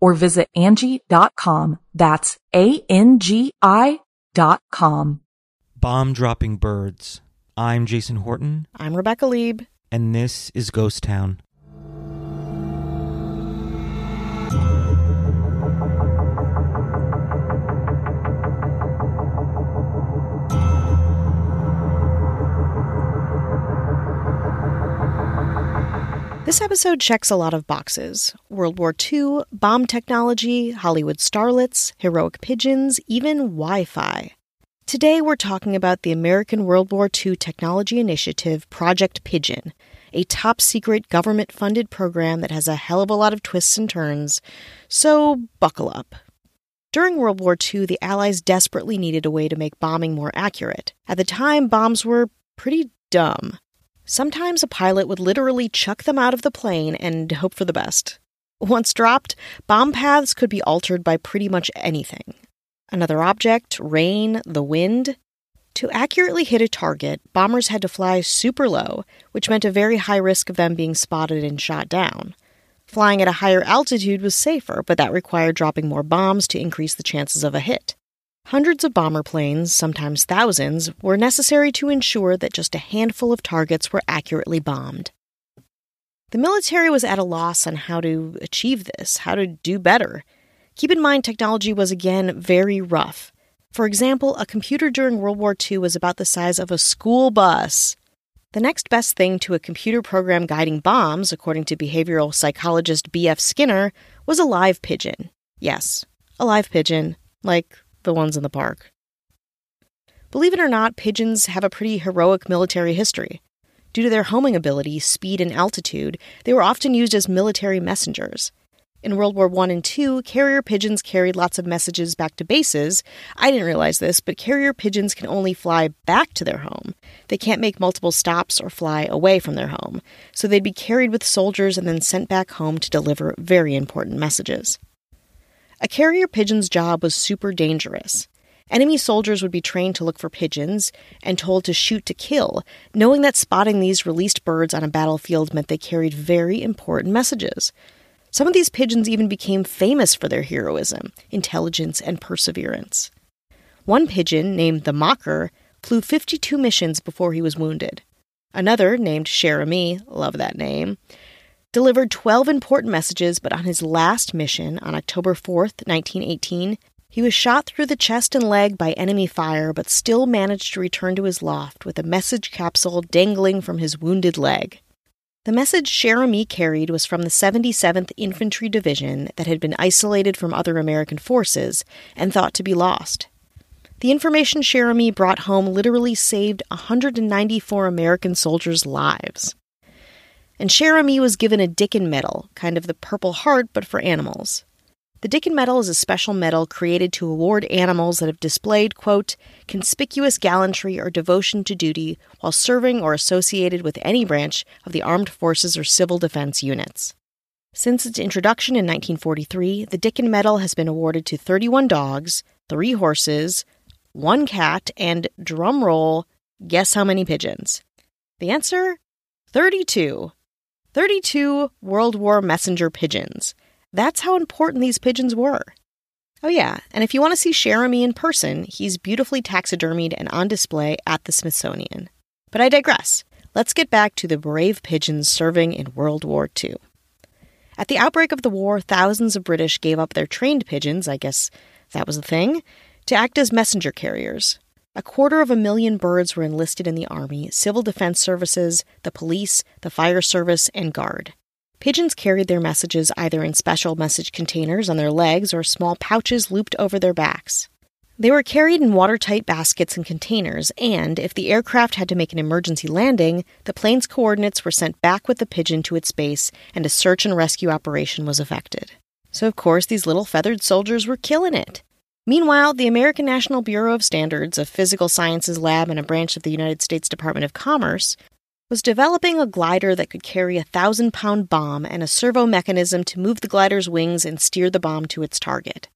or visit Angi.com. That's A-N-G-I dot com. Bomb dropping birds. I'm Jason Horton, I'm Rebecca Leib. and this is Ghost Town. This episode checks a lot of boxes World War II, bomb technology, Hollywood starlets, heroic pigeons, even Wi Fi. Today we're talking about the American World War II technology initiative Project Pigeon, a top secret government funded program that has a hell of a lot of twists and turns, so buckle up. During World War II, the Allies desperately needed a way to make bombing more accurate. At the time, bombs were pretty dumb. Sometimes a pilot would literally chuck them out of the plane and hope for the best. Once dropped, bomb paths could be altered by pretty much anything. Another object, rain, the wind. To accurately hit a target, bombers had to fly super low, which meant a very high risk of them being spotted and shot down. Flying at a higher altitude was safer, but that required dropping more bombs to increase the chances of a hit. Hundreds of bomber planes, sometimes thousands, were necessary to ensure that just a handful of targets were accurately bombed. The military was at a loss on how to achieve this, how to do better. Keep in mind, technology was again very rough. For example, a computer during World War II was about the size of a school bus. The next best thing to a computer program guiding bombs, according to behavioral psychologist B.F. Skinner, was a live pigeon. Yes, a live pigeon, like the ones in the park. Believe it or not, pigeons have a pretty heroic military history. Due to their homing ability, speed, and altitude, they were often used as military messengers. In World War I and II, carrier pigeons carried lots of messages back to bases. I didn't realize this, but carrier pigeons can only fly back to their home. They can't make multiple stops or fly away from their home, so they'd be carried with soldiers and then sent back home to deliver very important messages. A carrier pigeon's job was super dangerous. Enemy soldiers would be trained to look for pigeons and told to shoot to kill, knowing that spotting these released birds on a battlefield meant they carried very important messages. Some of these pigeons even became famous for their heroism, intelligence, and perseverance. One pigeon, named the Mocker, flew 52 missions before he was wounded. Another, named Cher Ami, love that name, delivered 12 important messages, but on his last mission, on October 4th, 1918, he was shot through the chest and leg by enemy fire, but still managed to return to his loft with a message capsule dangling from his wounded leg. The message Cher Ami carried was from the 77th Infantry Division that had been isolated from other American forces and thought to be lost. The information Cher Ami brought home literally saved 194 American soldiers' lives. And Cher Ami was given a Dickin Medal, kind of the Purple Heart but for animals. The Dickin Medal is a special medal created to award animals that have displayed, quote, conspicuous gallantry or devotion to duty while serving or associated with any branch of the armed forces or civil defense units. Since its introduction in 1943, the Dickin Medal has been awarded to 31 dogs, 3 horses, 1 cat, and drumroll, guess how many pigeons? The answer? 32. 32 World War messenger pigeons. That's how important these pigeons were. Oh, yeah, and if you want to see Ami in person, he's beautifully taxidermied and on display at the Smithsonian. But I digress. Let's get back to the brave pigeons serving in World War II. At the outbreak of the war, thousands of British gave up their trained pigeons, I guess that was the thing, to act as messenger carriers. A quarter of a million birds were enlisted in the Army, Civil Defense Services, the police, the fire service, and Guard. Pigeons carried their messages either in special message containers on their legs or small pouches looped over their backs. They were carried in watertight baskets and containers, and if the aircraft had to make an emergency landing, the plane's coordinates were sent back with the pigeon to its base, and a search and rescue operation was effected. So, of course, these little feathered soldiers were killing it. Meanwhile, the American National Bureau of Standards, a physical sciences lab and a branch of the United States Department of Commerce, was developing a glider that could carry a thousand pound bomb and a servo mechanism to move the glider's wings and steer the bomb to its target.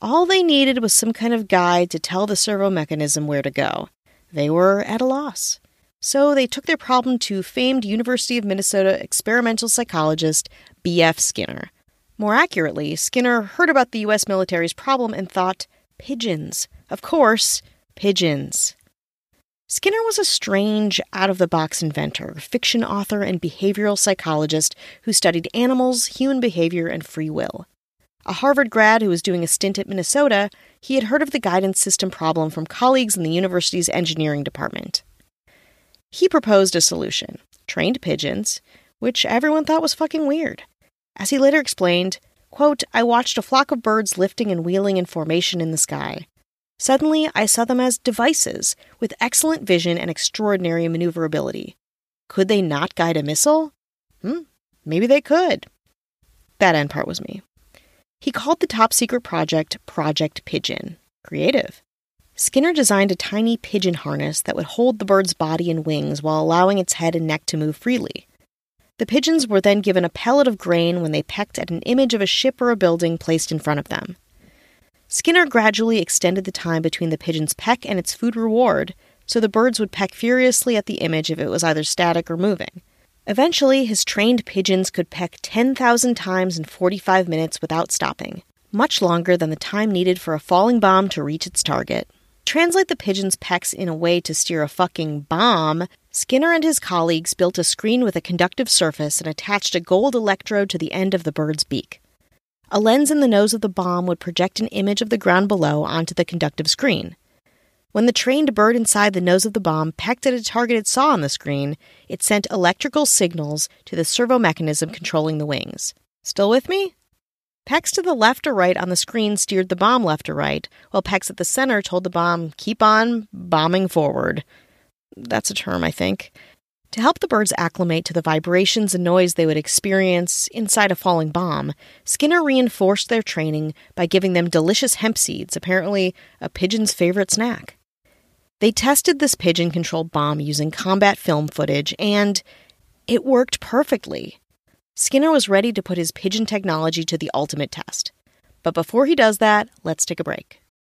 All they needed was some kind of guide to tell the servo mechanism where to go. They were at a loss. So they took their problem to famed University of Minnesota experimental psychologist B.F. Skinner. More accurately, Skinner heard about the U.S. military's problem and thought, pigeons. Of course, pigeons. Skinner was a strange, out of the box inventor, fiction author, and behavioral psychologist who studied animals, human behavior, and free will. A Harvard grad who was doing a stint at Minnesota, he had heard of the guidance system problem from colleagues in the university's engineering department. He proposed a solution trained pigeons, which everyone thought was fucking weird. As he later explained, quote, I watched a flock of birds lifting and wheeling in formation in the sky. Suddenly, I saw them as devices with excellent vision and extraordinary maneuverability. Could they not guide a missile? Hmm, maybe they could. That end part was me. He called the top secret project Project Pigeon. Creative. Skinner designed a tiny pigeon harness that would hold the bird's body and wings while allowing its head and neck to move freely. The pigeons were then given a pellet of grain when they pecked at an image of a ship or a building placed in front of them. Skinner gradually extended the time between the pigeon's peck and its food reward, so the birds would peck furiously at the image if it was either static or moving. Eventually, his trained pigeons could peck 10,000 times in 45 minutes without stopping, much longer than the time needed for a falling bomb to reach its target. Translate the pigeon's pecks in a way to steer a fucking bomb, Skinner and his colleagues built a screen with a conductive surface and attached a gold electrode to the end of the bird's beak. A lens in the nose of the bomb would project an image of the ground below onto the conductive screen. When the trained bird inside the nose of the bomb pecked at a target it saw on the screen, it sent electrical signals to the servo mechanism controlling the wings. Still with me? Pecks to the left or right on the screen steered the bomb left or right, while pecks at the center told the bomb, keep on bombing forward. That's a term, I think. To help the birds acclimate to the vibrations and noise they would experience inside a falling bomb, Skinner reinforced their training by giving them delicious hemp seeds, apparently a pigeon's favorite snack. They tested this pigeon controlled bomb using combat film footage, and it worked perfectly. Skinner was ready to put his pigeon technology to the ultimate test. But before he does that, let's take a break.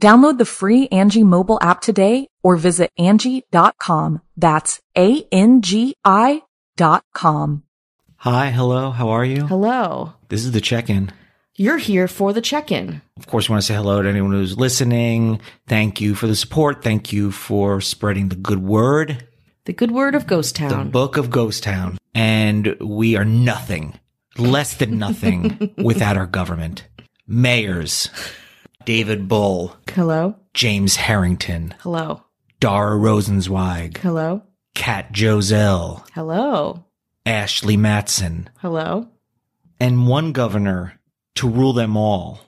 Download the free Angi mobile app today or visit Angi.com. That's A-N-G-I dot com. Hi, hello, how are you? Hello. This is the check-in. You're here for the check in. Of course, I want to say hello to anyone who's listening. Thank you for the support. Thank you for spreading the good word. The good word of Ghost Town. The book of Ghost Town. And we are nothing, less than nothing without our government. Mayors, David Bull, Hello. James Harrington, Hello. Dara Rosenzweig, Hello. Kat Joselle, Hello. Ashley Matson, Hello. and one governor to rule them all.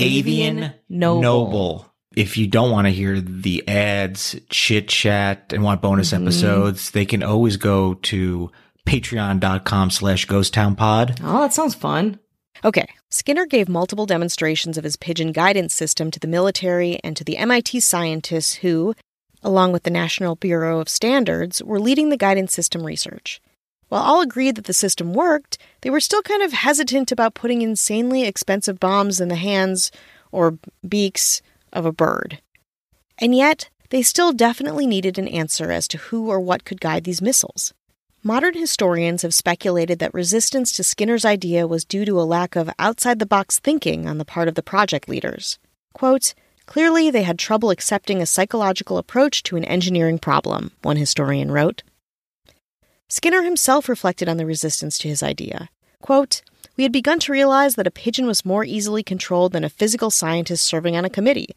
Avian Avian Noble. Noble. If you don't want to hear the ads, chit chat, and want bonus Mhm. episodes, they can always go to patreon.com slash ghosttownpod. Oh, that sounds fun. Okay, Skinner gave multiple demonstrations of his pigeon guidance system to the military and to the MIT scientists who, along with the National Bureau of Standards, were leading the guidance system research. While all agreed that the system worked, they were still kind of hesitant about putting insanely expensive bombs in the hands or beaks of a bird. And yet, they still definitely needed an answer as to who or what could guide these missiles. Modern historians have speculated that resistance to Skinner's idea was due to a lack of outside the box thinking on the part of the project leaders. Quote, Clearly, they had trouble accepting a psychological approach to an engineering problem, one historian wrote. Skinner himself reflected on the resistance to his idea. Quote, we had begun to realize that a pigeon was more easily controlled than a physical scientist serving on a committee.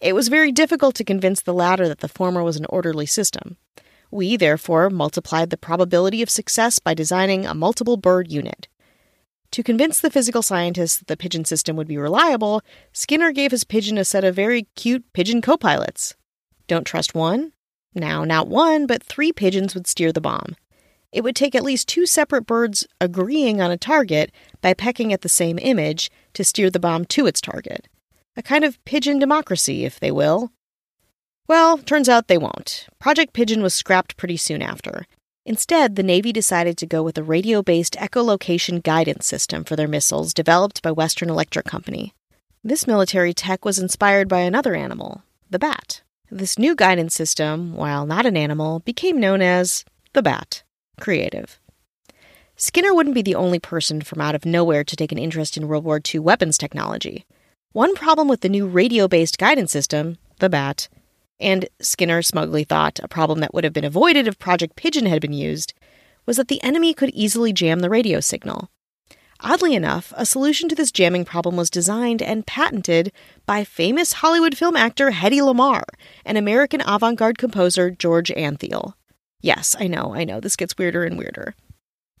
It was very difficult to convince the latter that the former was an orderly system. We, therefore, multiplied the probability of success by designing a multiple bird unit. To convince the physical scientists that the pigeon system would be reliable, Skinner gave his pigeon a set of very cute pigeon co pilots. Don't trust one? Now, not one, but three pigeons would steer the bomb. It would take at least two separate birds agreeing on a target by pecking at the same image to steer the bomb to its target. A kind of pigeon democracy, if they will. Well, turns out they won't. Project Pigeon was scrapped pretty soon after. Instead, the Navy decided to go with a radio based echolocation guidance system for their missiles developed by Western Electric Company. This military tech was inspired by another animal, the bat. This new guidance system, while not an animal, became known as the bat. Creative. Skinner wouldn't be the only person from out of nowhere to take an interest in World War II weapons technology. One problem with the new radio based guidance system, the BAT, and Skinner smugly thought a problem that would have been avoided if Project Pigeon had been used, was that the enemy could easily jam the radio signal. Oddly enough, a solution to this jamming problem was designed and patented by famous Hollywood film actor Hedy Lamarr and American avant garde composer George Antheil. Yes, I know, I know, this gets weirder and weirder.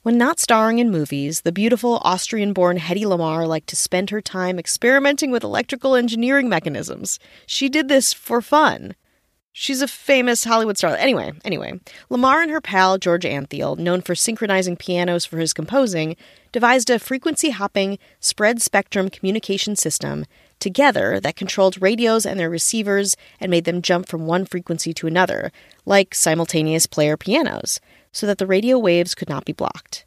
When not starring in movies, the beautiful Austrian born Hedy Lamarr liked to spend her time experimenting with electrical engineering mechanisms. She did this for fun. She's a famous Hollywood star. Anyway, anyway, Lamarr and her pal George Antheil, known for synchronizing pianos for his composing, devised a frequency hopping, spread spectrum communication system together that controlled radios and their receivers and made them jump from one frequency to another, like simultaneous player pianos, so that the radio waves could not be blocked.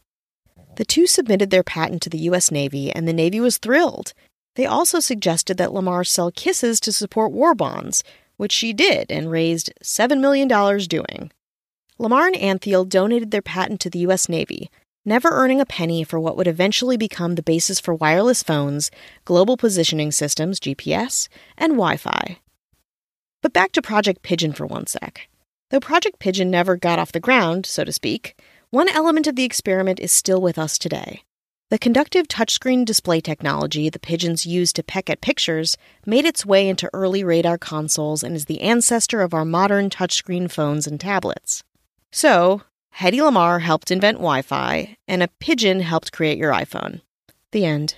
The two submitted their patent to the U.S. Navy, and the Navy was thrilled. They also suggested that Lamarr sell kisses to support war bonds, which she did and raised $7 million doing. Lamarr and Antheil donated their patent to the U.S. Navy, never earning a penny for what would eventually become the basis for wireless phones, global positioning systems, GPS, and Wi Fi. But back to Project Pigeon for one sec. Though Project Pigeon never got off the ground, so to speak, one element of the experiment is still with us today. The conductive touchscreen display technology the pigeons use to peck at pictures made its way into early radar consoles and is the ancestor of our modern touchscreen phones and tablets. So, Hedy Lamarr helped invent Wi Fi, and a pigeon helped create your iPhone. The end.